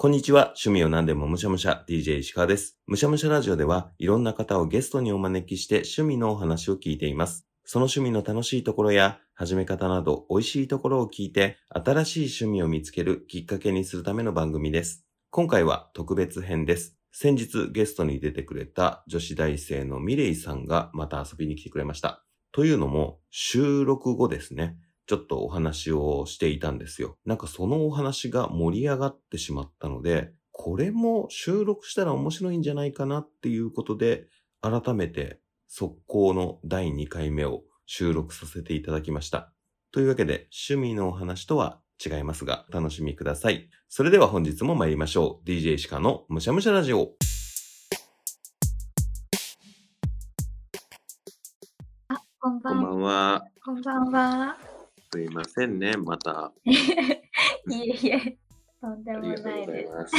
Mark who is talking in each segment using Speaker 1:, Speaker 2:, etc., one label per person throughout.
Speaker 1: こんにちは。趣味を何でもむしゃむしゃ DJ 石川です。むしゃむしゃラジオではいろんな方をゲストにお招きして趣味のお話を聞いています。その趣味の楽しいところや始め方など美味しいところを聞いて新しい趣味を見つけるきっかけにするための番組です。今回は特別編です。先日ゲストに出てくれた女子大生のミレイさんがまた遊びに来てくれました。というのも収録後ですね。ちょっとお話をしていたんですよ。なんかそのお話が盛り上がってしまったので、これも収録したら面白いんじゃないかなっていうことで、改めて速攻の第2回目を収録させていただきました。というわけで、趣味のお話とは違いますが、お楽しみください。それでは本日も参りましょう。DJ シカのむしゃむしゃラジオ。
Speaker 2: こんばんは。
Speaker 1: こんばんは。
Speaker 2: こんばんは。
Speaker 1: すいませんね、また。
Speaker 2: いえいえ、とんでもないです。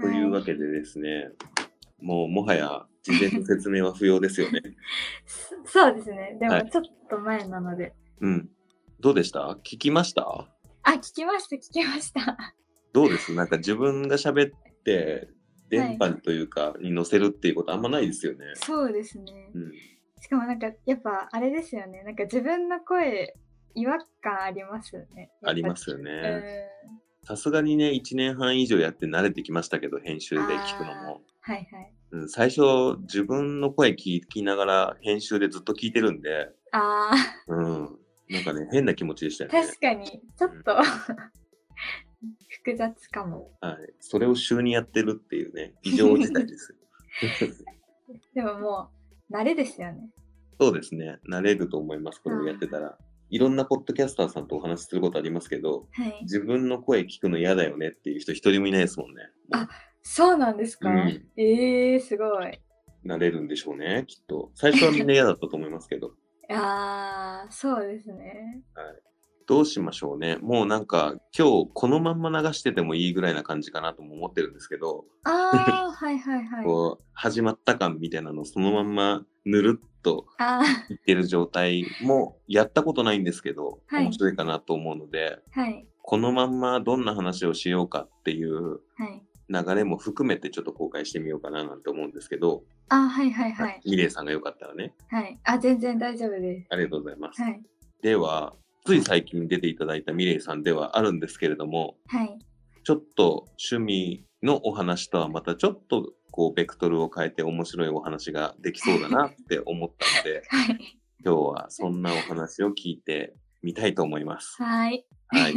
Speaker 1: というわけでですね、もうもはや事前の説明は不要ですよね。
Speaker 2: そ そうですね。で
Speaker 1: はい
Speaker 2: もちょっと前なので。
Speaker 1: うん。どうでした？聞きました？
Speaker 2: あ、聞きました、聞きました。
Speaker 1: どうです？なんか自分が喋って、電波というか、に乗せるっていうことあんまないですよね。
Speaker 2: そうですね。
Speaker 1: うん。
Speaker 2: しかもなんか、やっぱあれですよね。なんか自分の声、違和感ありますよね。
Speaker 1: ありますよ
Speaker 2: う
Speaker 1: ね。
Speaker 2: ん。
Speaker 1: さすがにね、1年半以上やって慣れてきましたけど、編集で聞くのも。
Speaker 2: はいはい。
Speaker 1: うん、最初、自分の声聞きながら編集でずっと聞いてるんで、
Speaker 2: あ
Speaker 1: うん。なんかね、変な気持ちでしたよ
Speaker 2: ー、
Speaker 1: ね。
Speaker 2: 確かに、ちょっと 複雑かも。
Speaker 1: はい。それを週にやってるっていうね、異常事態です。
Speaker 2: でももう、慣れですよね。
Speaker 1: そうですね。慣れると思います、これをやってたら。いろんなポッドキャスターさんとお話しすることありますけど、
Speaker 2: はい。
Speaker 1: 自分の声聞くの嫌だよねっていう人一人もいないですもんね。
Speaker 2: あそうなんですか、
Speaker 1: うん
Speaker 2: えー、すごい。
Speaker 1: 慣れるんでしょうね、きっと。最初はみんな嫌だったと思いますけど。
Speaker 2: あー、そうですね。
Speaker 1: どうしましょうね。もうなんか、今日このまんま流しててもいいぐらいな感じかなとも思ってるんですけど、
Speaker 2: あー、はいはいはい。
Speaker 1: こう、始まった感みたいなのをそのまんまぬるっと
Speaker 2: あ
Speaker 1: いってる状態もやったことないんですけど、
Speaker 2: はい
Speaker 1: 面白いかなと思うので、
Speaker 2: ー、はい。
Speaker 1: このまんまどんな話をしようかっていう
Speaker 2: はい。
Speaker 1: 流れも含めてちょっと公開してみようかななんて思うんですけど、
Speaker 2: あー、はいはいはい。
Speaker 1: ミレイさんがよかったらね、
Speaker 2: はい。あ、全然大丈夫です。
Speaker 1: ありがとうございます。
Speaker 2: はい。
Speaker 1: では、つい最近出ていただいたミレイさんではあるんですけれども、
Speaker 2: はい。
Speaker 1: ちょっと趣味のお話とはまたちょっとこうベクトルを変えて面白いお話ができそうだなって思ったので、
Speaker 2: はい。
Speaker 1: 今日はそんなお話を聞いてみたいと思います。
Speaker 2: はい。
Speaker 1: はい。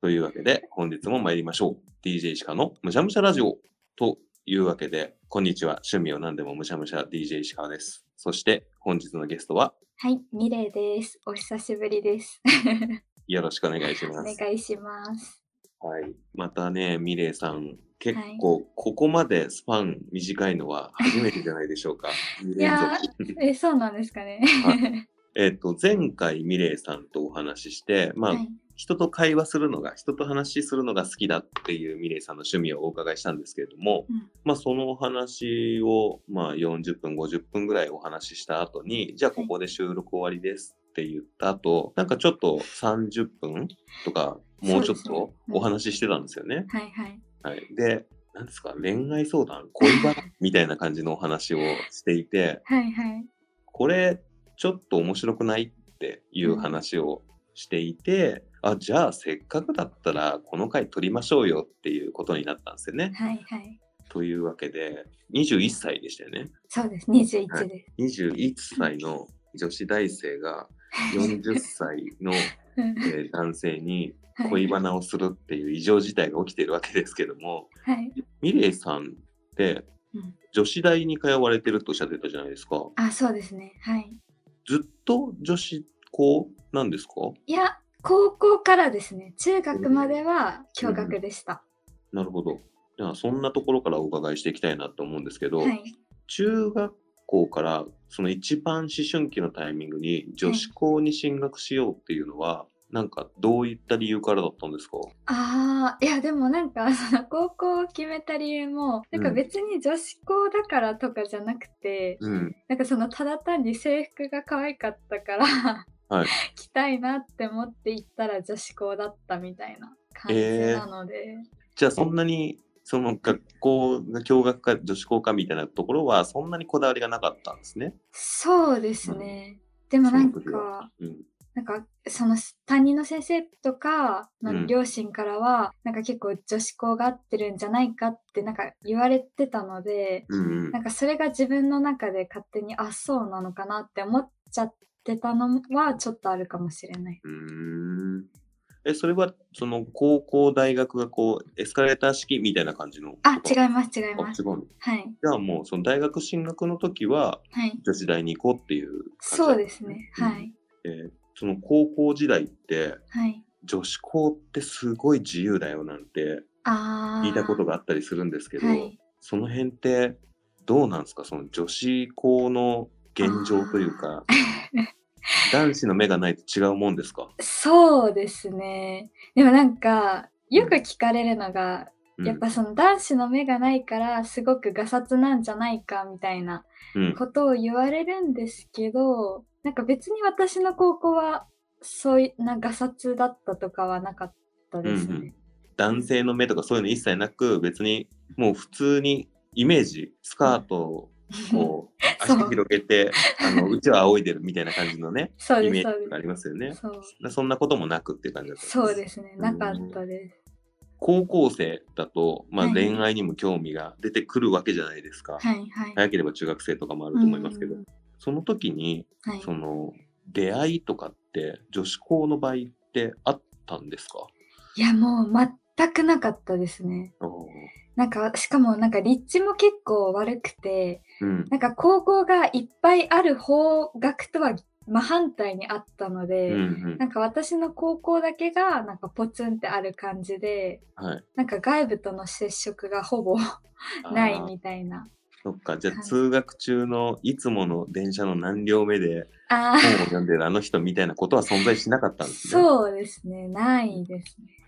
Speaker 1: というわけで、本日も参りましょう。DJ 石川のむしゃむしゃラジオ。というわけで、こんにちは。趣味を何でもむしゃむしゃ DJ 石川です。そして、本日のゲストは、
Speaker 2: はい。ミレイです。お久しぶりです。
Speaker 1: よろしくお願いし
Speaker 2: お
Speaker 1: ます。
Speaker 2: 願いします。
Speaker 1: はい。またね、ミレイさん、結構、ここまでスパン短いのは初めてじゃないでしょうか？2連
Speaker 2: や
Speaker 1: 続。
Speaker 2: え、そうなんですかね。
Speaker 1: はえっと、前回ミレイさんとお話しして、まあ、
Speaker 2: はい。
Speaker 1: 人と会話するのが、人と話するのが好きだっていうミレイさんの趣味をお伺いしたんですけれども、
Speaker 2: うん
Speaker 1: まあそのお話を、まあ40分、50分ぐらいお話しした後に、じゃあここで収録終わりですって言った後、なんかちょっと30分とか、もうちょっと
Speaker 2: うん
Speaker 1: お話ししてたんですよね。
Speaker 2: はいはい。
Speaker 1: はい。で、なんですか、恋愛相談、恋バナみたいな感じのお話をしていて、
Speaker 2: はいはい。
Speaker 1: これちょっと面白くないっていう話をしていて、あじゃあせっかくだったらこの回撮りましょうよっていうことになったんですよね。
Speaker 2: はいはい。
Speaker 1: というわけで21歳でしたよね。
Speaker 2: そうです。21です。
Speaker 1: 21歳の女子大生が40歳の、
Speaker 2: う ん
Speaker 1: えー男性に
Speaker 2: はい
Speaker 1: 恋バナをするっていう異常事態が起きてるわけですけども、
Speaker 2: はい。
Speaker 1: ミレイさんって
Speaker 2: うん
Speaker 1: 女子大に通われてるとおっしゃってたじゃないですか。
Speaker 2: あ、そうですね。はい。
Speaker 1: ずっと女子校なんですか？
Speaker 2: いや、高校からですね。中学までは共学でした。
Speaker 1: なるほど。じゃあそんなところからお伺いしていきたいなと思うんですけど、
Speaker 2: はい。
Speaker 1: 中学校からその一番思春期のタイミングに女子校に進学しようっていうのは、なんかどういった理由からだったんですか？
Speaker 2: ああ、いやでもなんかその高校を決めた理由もなんか
Speaker 1: うん
Speaker 2: 別に女子校だからとかじゃなくて、
Speaker 1: うん。
Speaker 2: なんかそのただ単に制服が可愛かったから、
Speaker 1: はい。
Speaker 2: 着たいなって思って行ったら女子校だったみたいな感じ
Speaker 1: えー
Speaker 2: なので、
Speaker 1: じゃあそんなにその学校が共学か女子校かみたいなところはそんなにこだわりがなかったんですね？
Speaker 2: そうですね。でもなんか、
Speaker 1: うん。
Speaker 2: なんかその担任の先生とか
Speaker 1: うん。
Speaker 2: の両親からは、なんか結構女子校が合ってるんじゃないかってなんか言われてたので、
Speaker 1: うんうん。
Speaker 2: なんかそれが自分の中で勝手にあそうなのかなって思っちゃってたのはちょっとあるかもしれない。
Speaker 1: うーん。え、それは、その、高校、大学がこう、エスカレーター式みたいな感じの。
Speaker 2: あ、違います違い
Speaker 1: あ、
Speaker 2: ます。
Speaker 1: 違うの？
Speaker 2: はい
Speaker 1: じゃあもう、その大学進学の時は、
Speaker 2: はい。
Speaker 1: 女子大に行こうっていう
Speaker 2: そうですね。
Speaker 1: うん
Speaker 2: はい。
Speaker 1: えーその高校時代って、
Speaker 2: はい。
Speaker 1: 女子校ってすごい自由だよなんて。聞いたことがあったりするんですけど、
Speaker 2: はい。
Speaker 1: その辺ってどうなんですか？その女子校の現状というか、男子の目がないと違うもんですか、
Speaker 2: そうですね。でもなんか、よく聞かれるのが、
Speaker 1: うん、
Speaker 2: やっぱその男子の目がないからすごくガサツなんじゃないかみたいな
Speaker 1: うん、
Speaker 2: ことを言われるんですけど、なんか別に私の高校はそういうなガサツだったとかはなかったですね。
Speaker 1: うんうん。男性の目とかそういうの一切なく別にもう普通にイメージスカートを足広げてあの うちは仰いでるみたいな感じのね
Speaker 2: そう
Speaker 1: イメージがありますよね
Speaker 2: す。。そ
Speaker 1: そんなこともなくっていう感じだったん
Speaker 2: そうですね。なかったです。
Speaker 1: 高校生だと、まあ、
Speaker 2: はい
Speaker 1: 恋愛にも興味が出てくるわけじゃないですか。
Speaker 2: はいはい。
Speaker 1: 早ければ中学生とかもあると思いますけど、
Speaker 2: うん
Speaker 1: その時に
Speaker 2: はい、
Speaker 1: その出会いとかって女子校の場合ってあったんですか？
Speaker 2: いやもう全くなかったですね。なんかしかもなんか立地も結構悪くて、
Speaker 1: うん
Speaker 2: なんか高校がいっぱいある方角とは真反対にあったの
Speaker 1: う
Speaker 2: で、
Speaker 1: んうん
Speaker 2: なんか私の高校だけがなんかポツンってある感じで、
Speaker 1: はい、
Speaker 2: なんか外部との接触がほぼないみたいな。
Speaker 1: そっかじゃあ
Speaker 2: はい
Speaker 1: 通学中のいつもの電車の何両目で
Speaker 2: あ
Speaker 1: 本を読んでるあの人みたいなことは存在しなかった
Speaker 2: あ、
Speaker 1: んですね。
Speaker 2: そうですね。ないですね。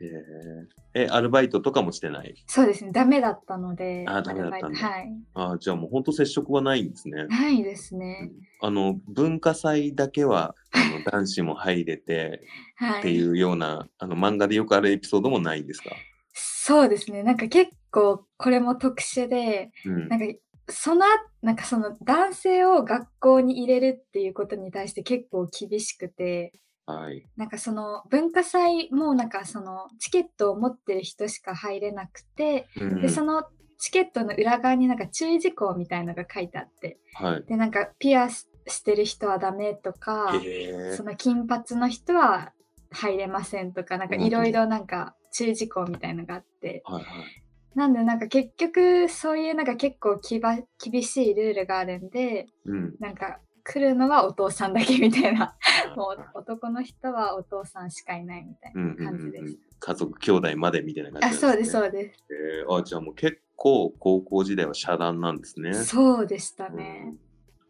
Speaker 1: へーえアルバイトとかもしてない？
Speaker 2: そうですね。ダメだったので。
Speaker 1: あダメだったんだ
Speaker 2: はい。
Speaker 1: あーじゃあもう本当接触はないんですね。
Speaker 2: ないですね。
Speaker 1: あの文化祭だけはあの 男子も入れて
Speaker 2: はい。
Speaker 1: っていうような、あの漫画でよくあるエピソードもないんですか、
Speaker 2: そうですね。なんか結構これも特殊で、
Speaker 1: うん
Speaker 2: なんかそのなんかその男性を学校に入れるっていうことに対して結構厳しくて、
Speaker 1: はい。
Speaker 2: なんかその文化祭もなんかそのチケットを持ってる人しか入れなくて、
Speaker 1: うん。
Speaker 2: でそのチケットの裏側になんか注意事項みたいのが書いてあって、
Speaker 1: はい。
Speaker 2: でなんかピアスしてる人はダメとか、
Speaker 1: へ
Speaker 2: その金髪の人は入れませんとか、なんかいろいろなんか注意事項みたいのがあって、
Speaker 1: はいはい。
Speaker 2: なんでなんか結局そういうなんか結構きば厳しいルールがあるんで、
Speaker 1: うん。
Speaker 2: なんか来るのはお父さんだけみたいな、もう男の人はお父さんしかいないみたい
Speaker 1: うんうん
Speaker 2: な感じです。
Speaker 1: うん家族兄弟までみたいな感じ
Speaker 2: あ、そうです、
Speaker 1: う
Speaker 2: そうです。
Speaker 1: えーあじゃあもう結構高校時代は遮断なんですね。
Speaker 2: そうでしたね。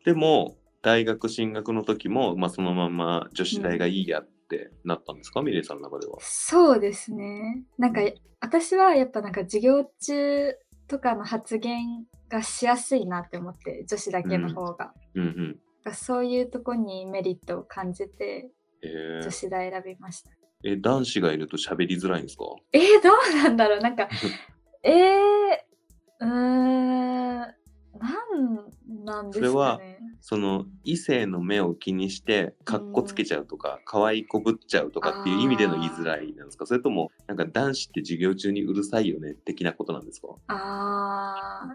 Speaker 1: でも大学進学の時も、まあ、そのまま女子大がいいやってなったんですか、ミレイさんの中では。
Speaker 2: そうですね。なんか私はやっぱなんか授業中とかの発言がしやすいなって思って、女子だけの方が。
Speaker 1: うんうん
Speaker 2: がそういうとこにメリットを感じて
Speaker 1: えー。
Speaker 2: 女子大選びました。
Speaker 1: え男子がいると喋りづらいんですか？
Speaker 2: えー、どうなんだろう。なんか、えー、うーん、なんなんです
Speaker 1: それは
Speaker 2: かね。
Speaker 1: その異性の目を気にしてかっこつけちゃうとか、可愛いこぶっちゃうとかっていう意味での言いづらいなんですか？それともなんか男子って授業中にうるさいよね的なことなんですか？
Speaker 2: あ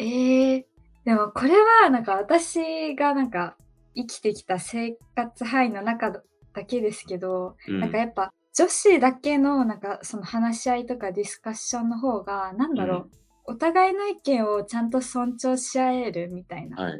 Speaker 2: ー、えー、でもこれはなんか私がなんか生きてきた生活範囲の中だけですけど、
Speaker 1: うん。
Speaker 2: なんかやっぱ女子だけのなんかその話し合いとかディスカッションの方がなんだろう、お互いの意見をちゃんと尊重し合えるみたいな
Speaker 1: はい。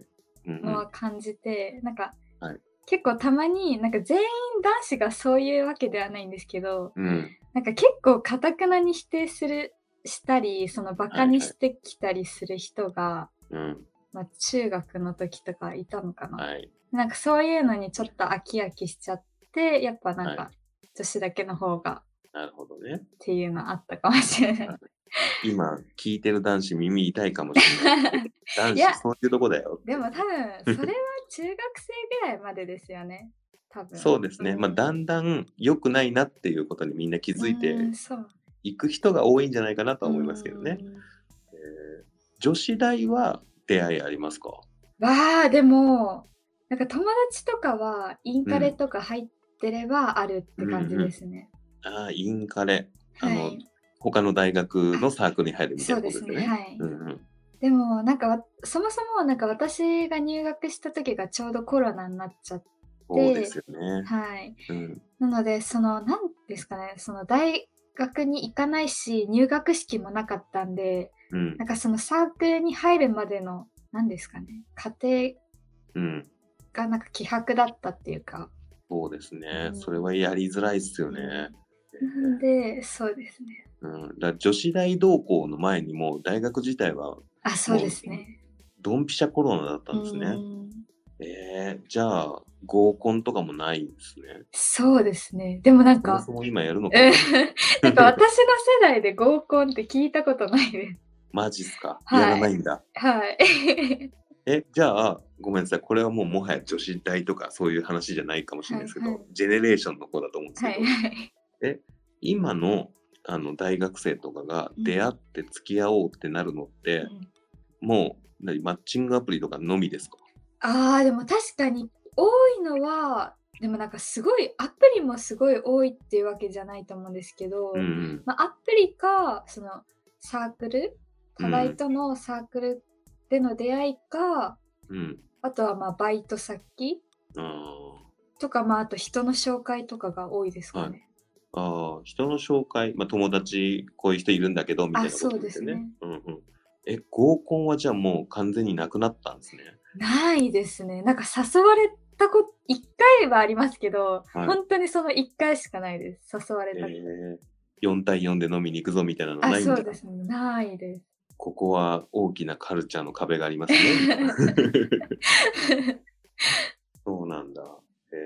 Speaker 1: うんうん。
Speaker 2: のは感じて、なんか、
Speaker 1: はい。
Speaker 2: 結構たまになんか全員男子がそういうわけではないんですけど
Speaker 1: うん。
Speaker 2: なんか結構かたくなに否定するしたりそのバカにしてきたりする人が、
Speaker 1: うん
Speaker 2: まあ、中学の時とかいたのかな、
Speaker 1: はい。
Speaker 2: なんかそういうのにちょっと飽き飽きしちゃってやっぱなん
Speaker 1: は
Speaker 2: か女子だけの方が
Speaker 1: なるほどね。
Speaker 2: っていうのあったかもしれない。
Speaker 1: 今聞いてる男子耳痛いかもしれない。男子そういうとこだよ。
Speaker 2: でも多分それは中学生ぐらいまでですよね多分
Speaker 1: そうですね。
Speaker 2: ん
Speaker 1: まあだんだん良くないなっていうことにみんな気づいて行く人が多いんじゃないかなとは思いますけどね。
Speaker 2: うん
Speaker 1: えー女子大は出会いありますか？
Speaker 2: わあ、でも、なんか友達とかはインカレとか入ってればあるって感じですね。
Speaker 1: ああ、インカレ。あの、
Speaker 2: はい。
Speaker 1: 他の大学のサークルに入るみたいなことですよね。
Speaker 2: そうですねはい
Speaker 1: うんうん。
Speaker 2: でも、なんかわそもそもなんか私が入学した時がちょうどコロナになっちゃって、
Speaker 1: そうですよね。
Speaker 2: はい。
Speaker 1: うん。
Speaker 2: なので、その、なんですかね、その大学に行かないし、入学式もなかったんで、
Speaker 1: うん
Speaker 2: なん。かそのサークルに入るまでの、なんですかね、過程
Speaker 1: うん。
Speaker 2: がなんか希薄だったっていうか。
Speaker 1: そうですね
Speaker 2: う。ん
Speaker 1: それはやりづらいっすよね。
Speaker 2: なんで、そうですね。
Speaker 1: うん。だ女子大同校の前にも大学自体は
Speaker 2: あ、そうですね。
Speaker 1: ドンピシャコロナだったんですね。
Speaker 2: うん
Speaker 1: えー、じゃあ合コンとかもないんですね。
Speaker 2: そうですね。でもなんか
Speaker 1: そもそ、も今やるのか
Speaker 2: え
Speaker 1: な
Speaker 2: なんか私の世代で合コンって聞いたことないです。
Speaker 1: マジっすか、
Speaker 2: はい
Speaker 1: やらないんだ。
Speaker 2: はい。
Speaker 1: え、じゃあ、ごめんなさい。これはもうもはや女子大とかそういう話じゃないかもしれないですけど、
Speaker 2: はいはい
Speaker 1: ジェネレーションの子だと思うんですけど、
Speaker 2: はいはい。
Speaker 1: 今のあの大学生とかが出会って付き合おうってなるのって、
Speaker 2: うん
Speaker 1: もう何マッチングアプリとかのみですか？
Speaker 2: ああ、でも確かに多いのは、でもなんかすごい、アプリもすごい多いっていうわけじゃないと思うんですけど、
Speaker 1: うんうん。
Speaker 2: まあ、アプリか、そのサークル、課題とのサークルでの出会いか、
Speaker 1: うん。
Speaker 2: あとはまあバイト先
Speaker 1: あ
Speaker 2: とか、まああと人の紹介とかが多いですかね。
Speaker 1: ーあー、人の紹介、まあ、友達、こういう人いるんだけど、みたいなこと
Speaker 2: そう
Speaker 1: でよね。
Speaker 2: ですすね
Speaker 1: うんうん。え、合コンはじゃあもう完全になくなったんですね。
Speaker 2: ないですね。なんか誘われたこと、1回はありますけど、
Speaker 1: はい
Speaker 2: 本当にその1回しかないです。誘われた。
Speaker 1: えー、4対4で飲みに行くぞみたいなの
Speaker 2: あ、
Speaker 1: ないんだ
Speaker 2: そうですね。ないです。
Speaker 1: ここは大きなカルチャーの壁がありますね。そうなんだ。へ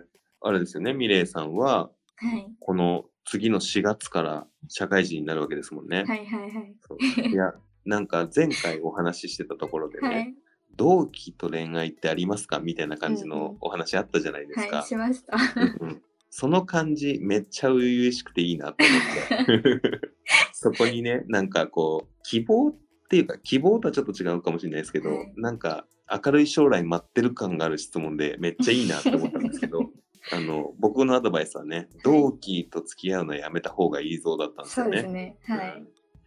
Speaker 1: え。あれですよね、ミレイさんは、
Speaker 2: はい。
Speaker 1: この次の4月から社会人になるわけですもんね。
Speaker 2: はいはいはい。
Speaker 1: そういや、なんか前回お話ししてたところでね、
Speaker 2: はい。
Speaker 1: 同期と恋愛ってありますか？みたいな感じ
Speaker 2: うんうん
Speaker 1: のお話あったじゃないですか。
Speaker 2: はい、しました。
Speaker 1: うんうんその感じめっちゃ初々しくていいなと思って。そこにね、なんかこう、希望っていうか、希望とはちょっと違うかもしれないですけど、
Speaker 2: はい。
Speaker 1: なんか明るい将来待ってる感がある質問でめっちゃいいなって思ったんですけど、あの、僕のアドバイスはね、同期と付き合うのはやめた方がいいぞだったんです
Speaker 2: そ
Speaker 1: よね。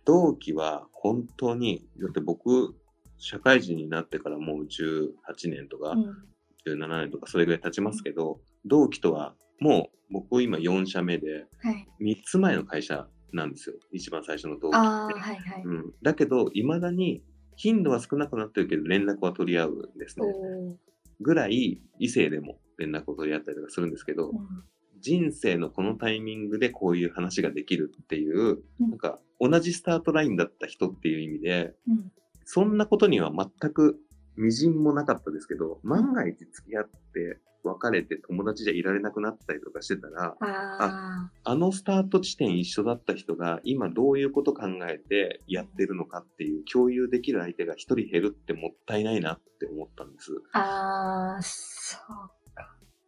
Speaker 1: 同期は本当に、だって僕、社会人になってからもう18年とか、
Speaker 2: うん。
Speaker 1: 17年とかそれぐらい経ちますけど、同期とはもう僕今4社目で
Speaker 2: はい。
Speaker 1: 3つ前の会社なんですよ。一番最初の同期って。
Speaker 2: はいはい。
Speaker 1: うん、だけど、いまだに頻度は少なくなってるけど連絡は取り合うんです
Speaker 2: お
Speaker 1: ね。
Speaker 2: ー
Speaker 1: ぐらい異性でも連絡を取り合ったりとかするんですけど、
Speaker 2: うん
Speaker 1: 人生のこのタイミングでこういう話ができるっていう、
Speaker 2: うん
Speaker 1: なんか同じスタートラインだった人っていう意味で、
Speaker 2: うん
Speaker 1: そんなことには全く微塵もなかったですけど、万が一付き合って別れて友達じゃいられなくなったりとかしてたら、
Speaker 2: あ
Speaker 1: あのスタート地点一緒だった人が今どういうこと考えてやってるのかっていう共有できる相手が一人減るってもったいないなって思ったんです。
Speaker 2: あ、そ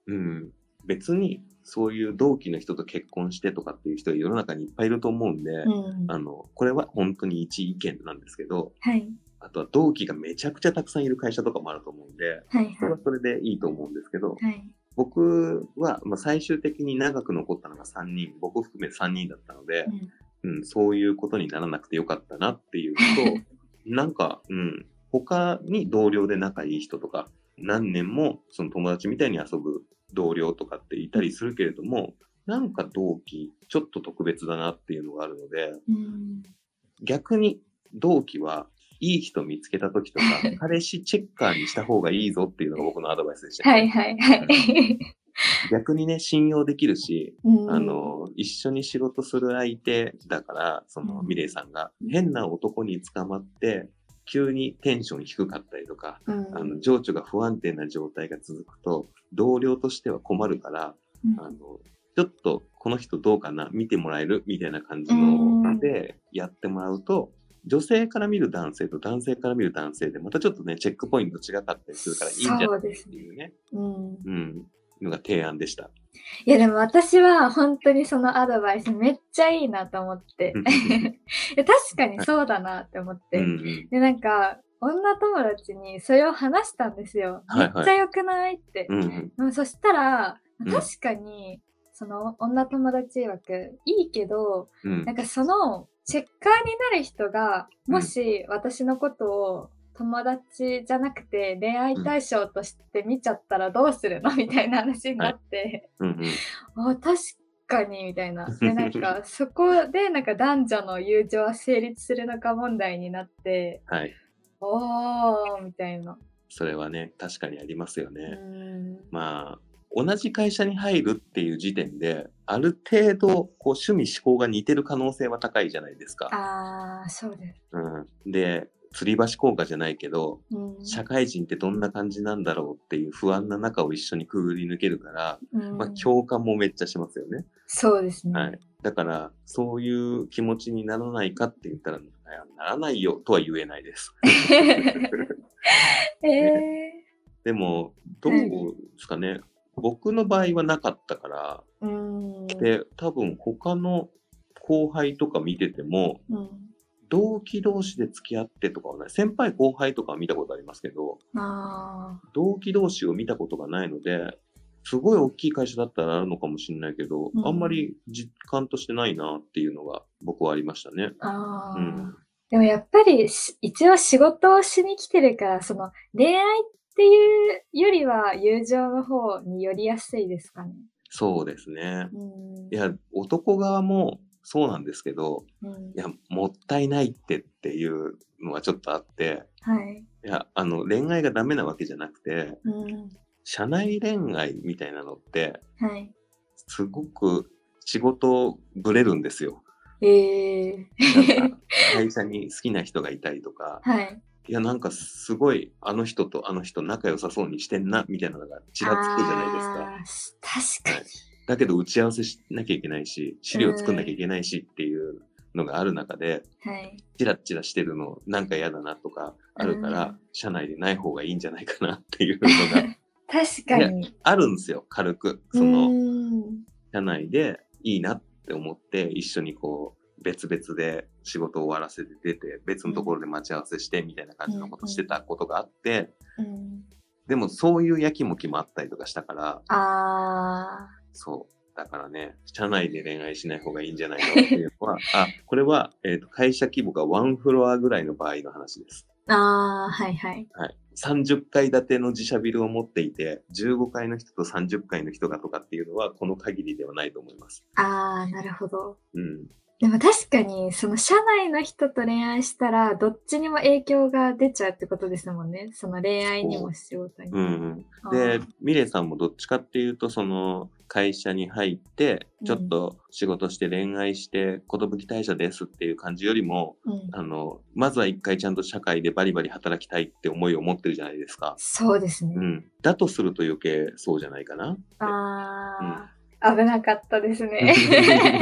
Speaker 2: う。
Speaker 1: うん。別にそういう同期の人と結婚してとかっていう人が世の中にいっぱいいると思うんで、
Speaker 2: うん。
Speaker 1: あの、これは本当に一意見なんですけど、
Speaker 2: はい。
Speaker 1: あとは同期がめちゃくちゃたくさんいる会社とかもあると思うんで、
Speaker 2: はいは
Speaker 1: それはそれでいいと思うんですけど、
Speaker 2: い。はい。
Speaker 1: 僕は、まあ、最終的に長く残ったのが3人、僕含め3人だったので、
Speaker 2: うん
Speaker 1: うん、そういうことにならなくてよかったなっていうのと、なんか、うん、他に同僚で仲いい人とか、何年もその友達みたいに遊ぶ同僚とかっていたりするけれども、なんか同期、ちょっと特別だなっていうのがあるので、
Speaker 2: うん。
Speaker 1: 逆に同期はいい人見つけた時とか、彼氏チェッカーにした方がいいぞっていうのが僕のアドバイスでした、
Speaker 2: はいはいはい。
Speaker 1: 逆にね、信用できるし、
Speaker 2: うん。
Speaker 1: あ、の、一緒に仕事する相手だから、その
Speaker 2: うん。
Speaker 1: ミレイさんが変な男に捕まって、急にテンション低かったりとか、
Speaker 2: うん。
Speaker 1: あの情緒が不安定な状態が続くと、同僚としては困るから、
Speaker 2: うん。
Speaker 1: あの、ちょっとこの人どうかな、見てもらえるみたいな感じ
Speaker 2: うん。
Speaker 1: のでやってもらうと、女性から見る男性と男性から見る男性でまたちょっとね、チェックポイント違かったりするからいいんじゃないっていうね。
Speaker 2: うん。
Speaker 1: うん。のが提案でした。
Speaker 2: いやでも私は本当にそのアドバイスめっちゃいいなと思って。確かにそうだなって思って。
Speaker 1: うんうん
Speaker 2: で、なんか、女友達にそれを話したんですよ。
Speaker 1: はいはい
Speaker 2: めっちゃ良くないって。
Speaker 1: うん
Speaker 2: そしたら、
Speaker 1: うん
Speaker 2: 確かに、その女友達曰く、いいけど、
Speaker 1: うん
Speaker 2: なんかその、チェッカーになる人が、
Speaker 1: うん
Speaker 2: もし私のことを友達じゃなくて恋愛対象として見ちゃったらどうするの？みたいな話になって、
Speaker 1: うんうん
Speaker 2: あ、確かに、みたいな。で、なんか、そこで、なんか男女の友情は成立するのか問題になって、
Speaker 1: はい。
Speaker 2: おー、みたいな。
Speaker 1: それはね、確かにありますよ
Speaker 2: う
Speaker 1: ね。
Speaker 2: ん。
Speaker 1: まあ、同じ会社に入るっていう時点で、ある程度、こう、趣味思考が似てる可能性は高いじゃないですか。
Speaker 2: あー、そうです。
Speaker 1: うん。で、吊り橋効果じゃないけど、
Speaker 2: うん。
Speaker 1: 社会人ってどんな感じなんだろうっていう不安な中を一緒にくぐり抜けるから、
Speaker 2: うん
Speaker 1: まあ、共感もめっちゃしますよね。
Speaker 2: そうですね。
Speaker 1: はい。だから、そういう気持ちにならないかって言ったら、ならないよとは言えないです。
Speaker 2: ええ
Speaker 1: でも、どうですかね。僕の場合はなかったから、
Speaker 2: ー。うん。
Speaker 1: で、多分他の後輩とか見てても、
Speaker 2: うん。
Speaker 1: 同期同士で付き合ってとかはない。先輩後輩とかは見たことありますけど、
Speaker 2: あ
Speaker 1: 同期同士を見たことがないので、すごい大きい会社だったらあるのかもしれないけど、
Speaker 2: うん
Speaker 1: あんまり実感としてないなっていうのが僕はありましたね。うん。
Speaker 2: でもやっぱりし一応仕事をしに来てるから、その恋愛っていうよりは友情の方に寄りやすいですかね。
Speaker 1: そうですね。
Speaker 2: うん。
Speaker 1: いや、男側もそうなんですけど、
Speaker 2: うん
Speaker 1: いや、もったいないってっていうのはちょっとあって、
Speaker 2: はい。
Speaker 1: いや、あの、恋愛がダメなわけじゃなくて、
Speaker 2: うん。
Speaker 1: 社内恋愛みたいなのって、
Speaker 2: はい。
Speaker 1: すごく仕事ぶれるんですよ。
Speaker 2: ええ
Speaker 1: なんか会社に好きな人がいたりとか、
Speaker 2: はい。
Speaker 1: いや、なんかすごいあの人とあの人仲良さそうにしてんな、みたいなのがちらつくじゃないですか。
Speaker 2: 確かに。
Speaker 1: だけど打ち合わせしなきゃいけないし、資料作んなきゃいけないしっていうのがある中で、
Speaker 2: はい。
Speaker 1: チラッチラしてるのなんか嫌だなとかあるから、
Speaker 2: うん
Speaker 1: 社内でない方がいいんじゃないかなっていうのが
Speaker 2: 確かに。
Speaker 1: あるんですよ、軽く。
Speaker 2: う
Speaker 1: その、
Speaker 2: ん。
Speaker 1: 社内でいいなって思って一緒にこう別々で仕事を終わらせて出て別のところで待ち合わせしてみたいな感じのことしてたことがあって、
Speaker 2: うん。
Speaker 1: でもそういうやきもきもあったりとかしたから
Speaker 2: あ
Speaker 1: そうだからね社内で恋愛しない方がいいんじゃないのっていうのは あこれは、えーと会社規模がワンフロアぐらいの場合の話です。
Speaker 2: あ。ああ、はいはい。
Speaker 1: はい、30階建ての自社ビルを持っていて15階の人と30階の人がとかっていうのはこの限りではないと思います。
Speaker 2: ああ、なるほど。
Speaker 1: うん、
Speaker 2: でも確かに、その社内の人と恋愛したら、どっちにも影響が出ちゃうってことですもんね。その恋愛にも仕事にも。
Speaker 1: うんうん、
Speaker 2: あ
Speaker 1: で
Speaker 2: ー、
Speaker 1: ミレイさんもどっちかっていうと、その会社に入って、
Speaker 2: うん
Speaker 1: ちょっと仕事して恋愛して、寿退社ですっていう感じよりも、
Speaker 2: うん、
Speaker 1: あの、まずは一回ちゃんと社会でバリバリ働きたいって思いを持ってるじゃないですか。
Speaker 2: そうですね。
Speaker 1: うん。だとすると余計そうじゃないかな。
Speaker 2: ああ、危なかったですね。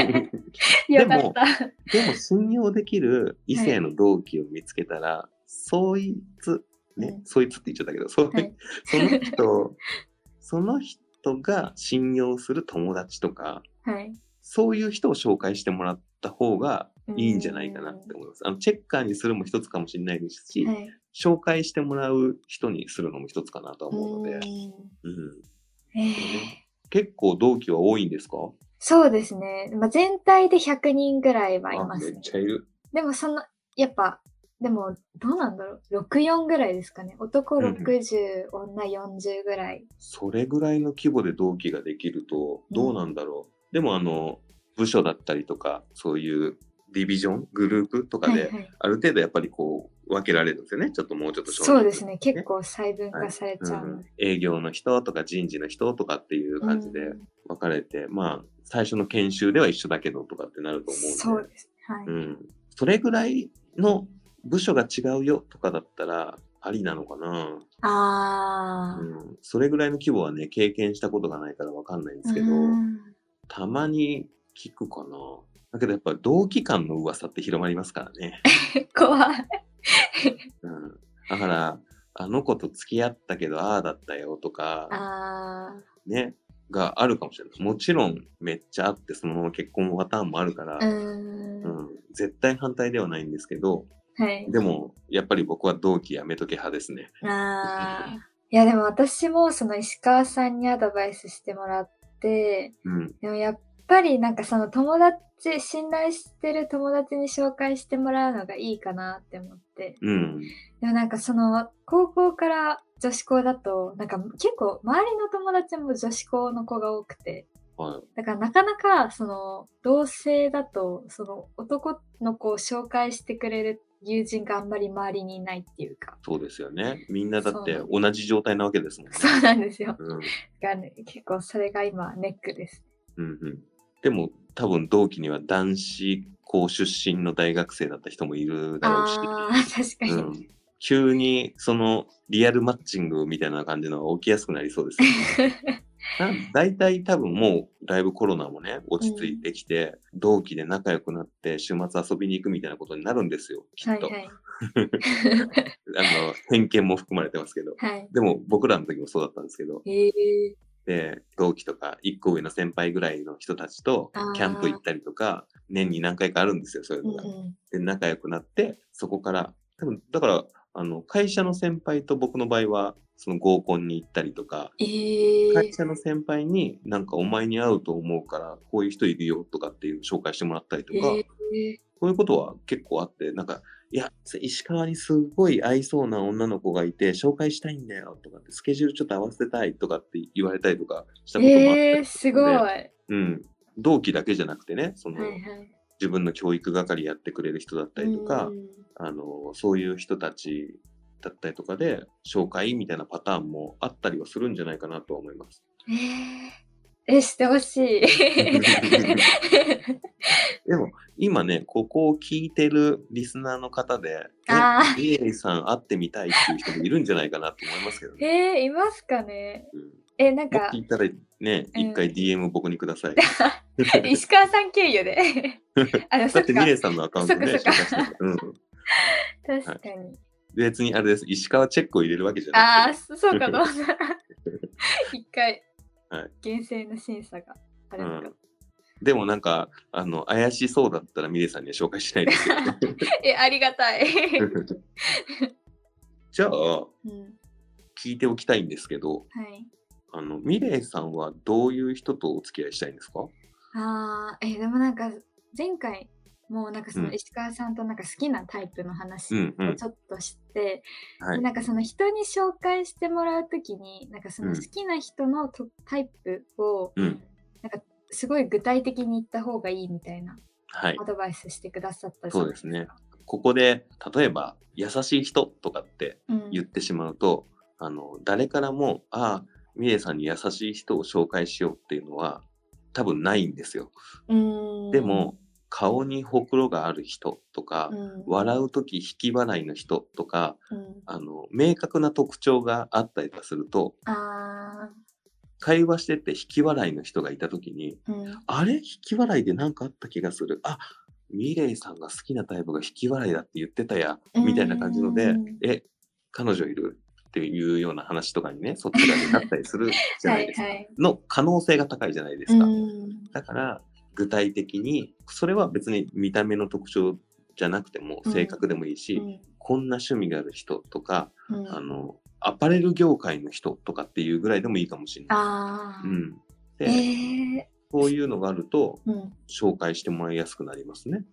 Speaker 2: よかった。
Speaker 1: でも信用できる異性の同期を見つけたら、そいつ、ね、
Speaker 2: うん
Speaker 1: そいつって言っちゃったけど、そ,、
Speaker 2: はい
Speaker 1: その人、その人が信用する友達とか、
Speaker 2: はい。
Speaker 1: そういう人を紹介してもらった方がいいんじゃないかなって思います。あのチェッカーにするも一つかもしれないですし、
Speaker 2: はい。
Speaker 1: 紹介してもらう人にするのも一つかなとは思うので、
Speaker 2: うん
Speaker 1: うん
Speaker 2: えー
Speaker 1: 結構同期は多いんですか？
Speaker 2: そうですね。まあ、全体で100人ぐらいはいますね。
Speaker 1: っちゃいる。
Speaker 2: でもその、やっぱ、でも、どうなんだろう？64ぐらいですかね。男
Speaker 1: うんうん
Speaker 2: 60、女40ぐらい。
Speaker 1: それぐらいの規模で同期ができると、どうなんだろう？でもあの、部署だったりとか、そういうディビジョン、グループとかで、
Speaker 2: はいはい。
Speaker 1: ある程度やっぱりこう、分けられるんですよね。ちょっともうちょっと少人数
Speaker 2: そうですね。結構細分化されちゃうので。
Speaker 1: 営業の人とか人事の人とかっていう感じで
Speaker 2: うん
Speaker 1: 分かれて、まあ、最初の研修では一緒だけどとかってなると思
Speaker 2: そうう
Speaker 1: ので、
Speaker 2: です。はい。
Speaker 1: うん。それぐらいの部署が違うよとかだったら、ありなのかな、
Speaker 2: あー。
Speaker 1: うん。それぐらいの規模はね、経験したことがないから分かんないんですけど、
Speaker 2: うん
Speaker 1: たまに聞くかな。だけどやっぱ同期間の噂って広まりますからね。
Speaker 2: 怖い。
Speaker 1: うん。だから、あの子と付き合ったけど、ああだったよとか、
Speaker 2: あ
Speaker 1: ね、があるかもしれない。もちろんめっちゃあってそのまま結婚パターンもあるから。
Speaker 2: うん、
Speaker 1: 絶対反対ではないんですけど、
Speaker 2: はい。
Speaker 1: でもやっぱり僕は同期やめとけ派ですね。
Speaker 2: ああ。いやでも私もその石川さんにアドバイスしてもらって、
Speaker 1: うん。
Speaker 2: でもやっぱりなんかその友達、信頼してる友達に紹介してもらうのがいいかなって思って。
Speaker 1: うん。
Speaker 2: でもなんかその高校から女子校だと、なんか結構周りの友達も女子校の子が多くて、
Speaker 1: はい。
Speaker 2: だからなかなかその同性だとその男の子を紹介してくれる友人があんまり周りにいないっていうか。
Speaker 1: そうですよね。みんなだって同じ状態なわけですもんね。
Speaker 2: そうなんですよ。
Speaker 1: うん。
Speaker 2: だからね、結構それが今ネックです。
Speaker 1: うんうん。でも多分同期には男子校出身の大学生だった人もいるだろうし。
Speaker 2: ああ、確かに。
Speaker 1: うん、急にそのリアルマッチングみたいな感じのが起きやすくなりそうですよね。な大体多分もうだいぶコロナもね落ち着いてきて、同期で仲良くなって週末遊びに行くみたいなことになるんですよきっと、
Speaker 2: はいはい。
Speaker 1: あの偏見も含まれてますけど
Speaker 2: はい。
Speaker 1: でも僕らの時もそうだったんですけど
Speaker 2: ええ
Speaker 1: で同期とか1個上の先輩ぐらいの人たちとキャンプ行ったりとか年に何回かあるんですよそういう
Speaker 2: うん
Speaker 1: のが。
Speaker 2: うん。
Speaker 1: で仲良くなってそこから多分だからあの会社の先輩と僕の場合はその合コンに行ったりとか
Speaker 2: ええ
Speaker 1: 会社の先輩になんかお前に会うと思うからこういう人いるよとかっていう紹介してもらったりとか、
Speaker 2: ええ
Speaker 1: そういうことは結構あってなんかいや石川にすごい合いそうな女の子がいて紹介したいんだよとかってスケジュールちょっと合わせたいとかって言われたりとかしたこともあって、
Speaker 2: ええすごい。はい
Speaker 1: うん、同期だけじゃなくてねその、
Speaker 2: はい。
Speaker 1: 自分の教育係やってくれる人だったりとか、
Speaker 2: うん
Speaker 1: あの、そういう人たちだったりとかで、紹介みたいなパターンもあったりはするんじゃないかなとは思います。
Speaker 2: えええ、してほしい。
Speaker 1: でも、今ね、ここを聞いてるリスナーの方で、リエリさん会ってみたいっていう人もいるんじゃないかなと思いますけどね。
Speaker 2: えー、いますかね
Speaker 1: うん
Speaker 2: え、なんか
Speaker 1: 聞いたらね、
Speaker 2: うん
Speaker 1: 一回 DM 僕にください。
Speaker 2: 石川さん経由で。あ、
Speaker 1: だってミレイさんのアカウントね、
Speaker 2: そっかそっか
Speaker 1: 紹介してるうん。
Speaker 2: 確かに。
Speaker 1: 別にあれです。石川チェックを入れるわけじゃ
Speaker 2: ああ、
Speaker 1: なくて。
Speaker 2: そそうかと思った。一回
Speaker 1: はい、
Speaker 2: 厳正な審査があるのか。
Speaker 1: でもなんか、あの、怪しそうだったらミレイさんには紹介しないですけどね。
Speaker 2: え、ありがたい。
Speaker 1: じゃあ、
Speaker 2: うん、
Speaker 1: 聞いておきたいんですけど、
Speaker 2: はい。
Speaker 1: あの、ミレイさんはどういう人とお付き合いしたいんですか？
Speaker 2: ああ、え、でもなんか、前回もなんかその
Speaker 1: うん
Speaker 2: 石川さんとなんか好きなタイプの話
Speaker 1: うんうん
Speaker 2: をちょっとして、
Speaker 1: はい。
Speaker 2: でなんかその人に紹介してもらうときに、なんかその
Speaker 1: うん
Speaker 2: 好きな人のとタイプを
Speaker 1: うん。
Speaker 2: すごい具体的に言った方がいいみたいな
Speaker 1: はい
Speaker 2: ア。ドバイスしてくださったじゃ
Speaker 1: そうですね。ここで、例えば、優しい人とかって
Speaker 2: うん
Speaker 1: 言ってしまうと、あの、誰からも、ああ、ミレイさんに優しい人を紹介しようっていうのは、多分ないんですよ。でも、顔にほくろがある人とか、
Speaker 2: うん。
Speaker 1: 笑うとき引き笑いの人とか、
Speaker 2: うん。
Speaker 1: あの、明確な特徴があったりとかすると、
Speaker 2: あ
Speaker 1: 会話してて引き笑いの人がいたときに、
Speaker 2: ーうん。
Speaker 1: あれ？引き笑いでなんかあった気がする。あ、ミレイさんが好きなタイプが引き笑いだって言ってたや、みたいな感じので
Speaker 2: うん、
Speaker 1: え、彼女いる？っていうような話とかにね、そっち側になったりする じゃないですか。
Speaker 2: はいはい
Speaker 1: の可能性が高いじゃないですか。
Speaker 2: うん
Speaker 1: だから、具体的に、それは別に見た目の特徴じゃなくても、
Speaker 2: うん
Speaker 1: 性格でもいいし、
Speaker 2: うん
Speaker 1: こんな趣味がある人とか、
Speaker 2: うん
Speaker 1: あの、アパレル業界の人とかっていうぐらいでもいいかもしれない。うん。で、
Speaker 2: え
Speaker 1: そういうのがあると、紹介してもらいやすくなりますね。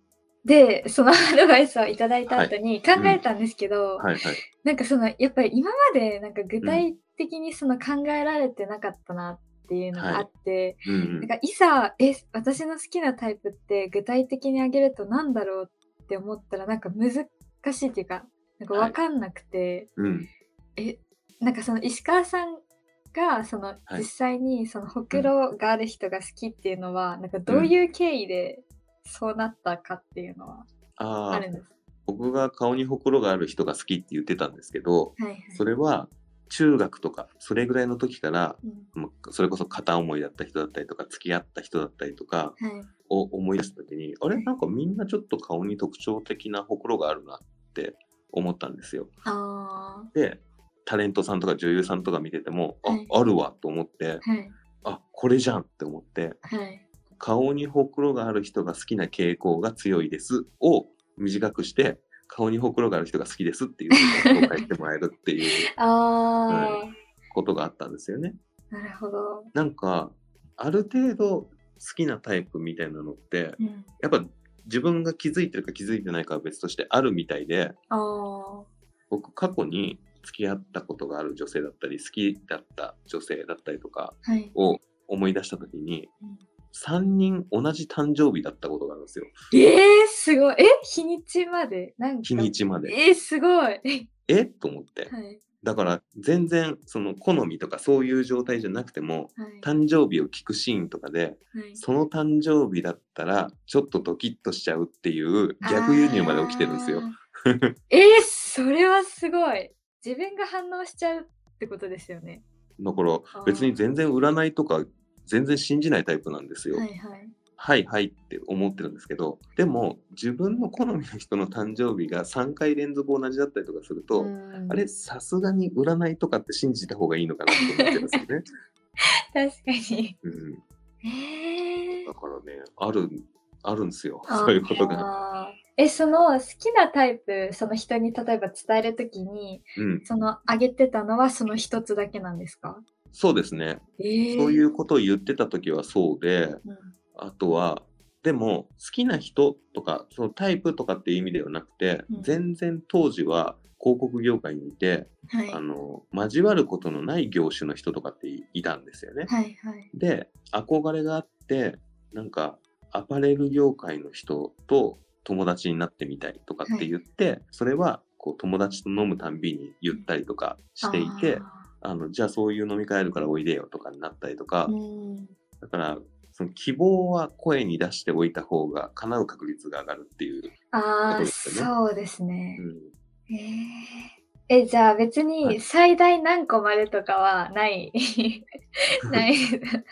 Speaker 2: でそのアドバイスをいただいた後に考えたんですけど、
Speaker 1: はいはい。
Speaker 2: なんかそのやっぱり今までなんか具体的にその考えられてなかったなっていうのがあって、なんかいざえ私の好きなタイプって具体的にあげるとなんだろうって思ったらなんか難しいっていうかなんか分かんなくて、
Speaker 1: うん。
Speaker 2: えなんかその石川さんがその
Speaker 1: はい。
Speaker 2: 実際にそのほくろがある人が好きっていうのは、なんかどういう経緯でそうなったかっていうのは
Speaker 1: ああ
Speaker 2: あるんです。
Speaker 1: 僕が顔にほくろがある人が好きって言ってたんですけど、
Speaker 2: はいはい。
Speaker 1: それは中学とか、それぐらいの時から、
Speaker 2: うん
Speaker 1: それこそ片思いだった人だったりとか、付き合った人だったりとか
Speaker 2: はい。
Speaker 1: を思い出した時に、あれ？なんかみんなちょっと顔に特徴的なほくろがあるなって思ったんですよ。
Speaker 2: あ
Speaker 1: で、タレントさんとか女優さんとか見てても、あ、
Speaker 2: はい
Speaker 1: あるわと思って、
Speaker 2: あ。はい。
Speaker 1: あ、これじゃんって思って、
Speaker 2: はい。
Speaker 1: 顔にほくろがある人が好きな傾向が強いですを短くして、顔にほくろがある人が好きですっていうのを紹介してもらえるっていう
Speaker 2: あ
Speaker 1: ことがあったんですよね。
Speaker 2: ー、なるほど。
Speaker 1: なんか、ある程度好きなタイプみたいなのって、
Speaker 2: うん。
Speaker 1: やっぱ自分が気づいてるか気づいてないかは別としてあるみたいで。僕過去に付き合ったことがある女性だったり、好きだった女性だったりとか
Speaker 2: はい。
Speaker 1: を思い出した時に
Speaker 2: うん、
Speaker 1: 3人同じ誕生日だったことがあるんですよ。
Speaker 2: えー、すごい。え日にちまで？なんか。
Speaker 1: 日にちまで。
Speaker 2: えー、すごい。はい。
Speaker 1: え？と思って。
Speaker 2: はい。
Speaker 1: だから全然その好みとかそういう状態じゃなくても、
Speaker 2: はい。
Speaker 1: 誕生日を聞くシーンとかで、
Speaker 2: はい
Speaker 1: その誕生日だったらちょっとドキッとしちゃうっていう逆輸入まで起きてるんですよ。
Speaker 2: えー、それはすごい。自分が反応しちゃうってことですよね。
Speaker 1: だから別に全然占いとか全然信じないタイプなんですよ。
Speaker 2: はいはい。
Speaker 1: はいはいって思ってるんですけどでも自分の好みの人の誕生日が3回連続同じだったりとかすると、
Speaker 2: うん
Speaker 1: あれさすがに占いとかって信じた方がいいのかなって思ってるんですよね。
Speaker 2: 確かに。
Speaker 1: うん、
Speaker 2: えー
Speaker 1: だからねあるあるんですよ
Speaker 2: あ
Speaker 1: そういうことが。
Speaker 2: え、その好きなタイプ、その人に例えば伝えるときに、
Speaker 1: うん、
Speaker 2: そのあげてたのはその一つだけなんですか？
Speaker 1: そうですね、
Speaker 2: えー、
Speaker 1: そういうことを言ってた時はそうで
Speaker 2: うん。
Speaker 1: あとはでも好きな人とかそのタイプとかっていう意味ではなくて、
Speaker 2: うん
Speaker 1: 全然当時は広告業界にいて、
Speaker 2: はい。
Speaker 1: あの交わることのない業種の人とかっていいたんですよね。
Speaker 2: はいはい。
Speaker 1: で憧れがあってなんかアパレル業界の人と友達になってみたいとかって言って、それはこう友達と飲むたんびに言ったりとかしていてあのじゃあそういう飲み会あるからおいでよとかになったりとか。だからその希望は声に出しておいた方が叶う確率が上がるっていう。
Speaker 2: ああ、
Speaker 1: そうですよね
Speaker 2: そう。
Speaker 1: ん
Speaker 2: えーえ、じゃあ別
Speaker 1: は
Speaker 2: に
Speaker 1: い
Speaker 2: 最大何個までとかはない。ない。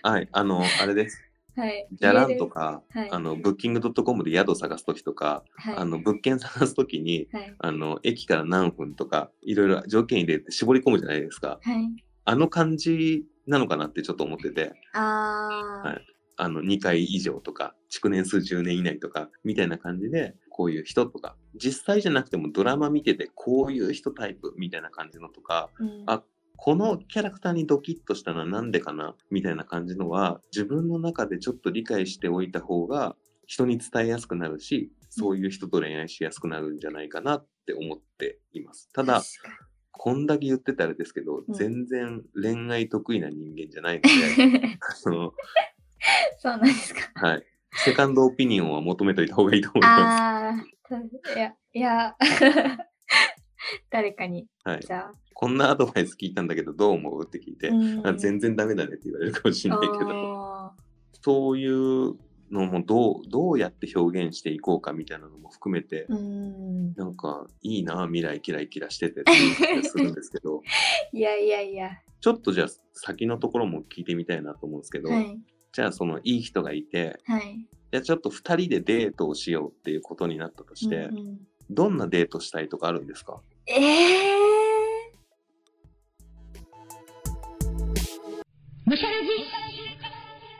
Speaker 1: はい、あの、あれです。
Speaker 2: はい。
Speaker 1: じゃらんとか、
Speaker 2: はい
Speaker 1: あの、ブッキングドットコムで宿探すときとか、
Speaker 2: はい。
Speaker 1: あの、物件探すときに、
Speaker 2: はい。
Speaker 1: あの、駅から何分とか、いろいろ条件入れて絞り込むじゃないですか。
Speaker 2: はい。
Speaker 1: あの感じなのかなってちょっと思ってて、
Speaker 2: ああ、
Speaker 1: はいあの、2回以上とか、築年数10年以内とか、みたいな感じで、こういう人とか、実際じゃなくてもドラマ見てて、こういう人タイプみたいな感じのとか、
Speaker 2: うん
Speaker 1: あこのキャラクターにドキッとしたのはなんでかなみたいな感じのは、自分の中でちょっと理解しておいた方が、人に伝えやすくなるし、そういう人と恋愛しやすくなるんじゃないかなって思っています。ただ、こんだけ言ってたらあれですけど、
Speaker 2: うん
Speaker 1: 全然恋愛得意な人間じゃないので、の、
Speaker 2: そうなんですか。
Speaker 1: はい。セカンドオピニオンは求めといた方がいいと思いま
Speaker 2: ああ、たいや、いや、誰かに、
Speaker 1: す。はい。
Speaker 2: じゃあ。
Speaker 1: こんなアドバイス聞いたんだけど、どう思う？って聞いて、
Speaker 2: うん
Speaker 1: あ全然ダメだねって言われるかもしれないけど、
Speaker 2: あ
Speaker 1: そういうのもどう、どうやって表現していこうかみたいなのも含めて、
Speaker 2: ん。
Speaker 1: なんかいいな、未来キラキラしててってするんですけど、
Speaker 2: いやいやいや。
Speaker 1: ちょっとじゃあ先のところも聞いてみたいなと思うんですけど、
Speaker 2: はい。
Speaker 1: じゃあそのいい人がいて、
Speaker 2: はい。
Speaker 1: じゃあちょっと2人でデートをしようっていうことになったとして、
Speaker 2: うんうん
Speaker 1: どんなデートしたいとかあるんですか？
Speaker 2: ええ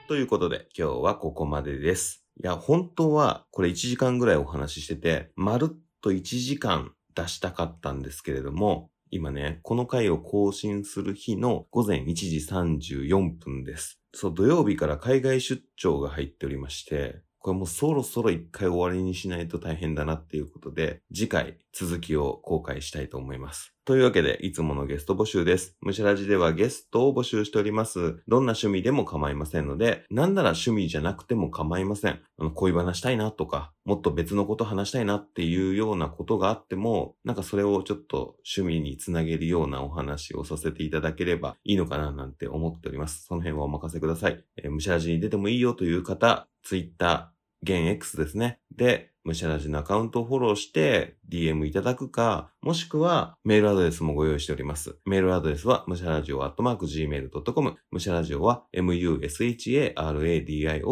Speaker 1: ということで今日はここまでです。いや、本当はこれ1時間ぐらいお話ししてて、まるっと1時間出したかったんですけれども、今ね、この回を更新する日の午前1時34分です。そう、土曜日から海外出張が入っておりまして、これもうそろそろ一回終わりにしないと大変だなっていうことで、次回続きを公開したいと思います。というわけで、いつものゲスト募集です。むしゃらじではゲストを募集しております。どんな趣味でも構いませんので、なんなら趣味じゃなくても構いません。あの恋話したいなとか、もっと別のこと話したいなっていうようなことがあっても、なんかそれをちょっと趣味につなげるようなお話をさせていただければいいのかななんて思っております。その辺はお任せください。えーむしゃらじに出てもいいよという方、Twitter、現 X ですね。で、むしゃらじのアカウントをフォローして DM いただくか、もしくはメールアドレスもご用意しております。メールアドレスはむしゃらじお gmail.com。むしゃらじおは musharadio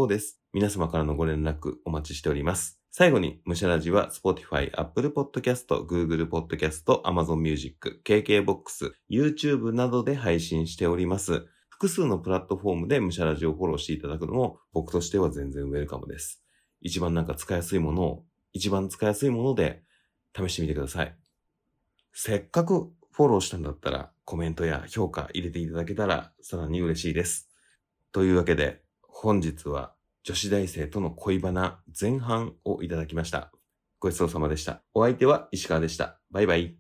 Speaker 1: です。皆様からのご連絡お待ちしております。最後に、むしゃらじは Spotify、Apple Podcast、Google Podcast、Amazon Music、KKBOX、YouTube などで配信しております。複数のプラットフォームでムシャラジをフォローしていただくのも僕としては全然ウェルカムです。一番なんか使いやすいものを、一番使いやすいもので試してみてください。せっかくフォローしたんだったらコメントや評価入れていただけたらさらに嬉しいです。というわけで本日は女子大生との恋バナ前半をいただきました。ごちそうさまでした。お相手は石川でした。バイバイ。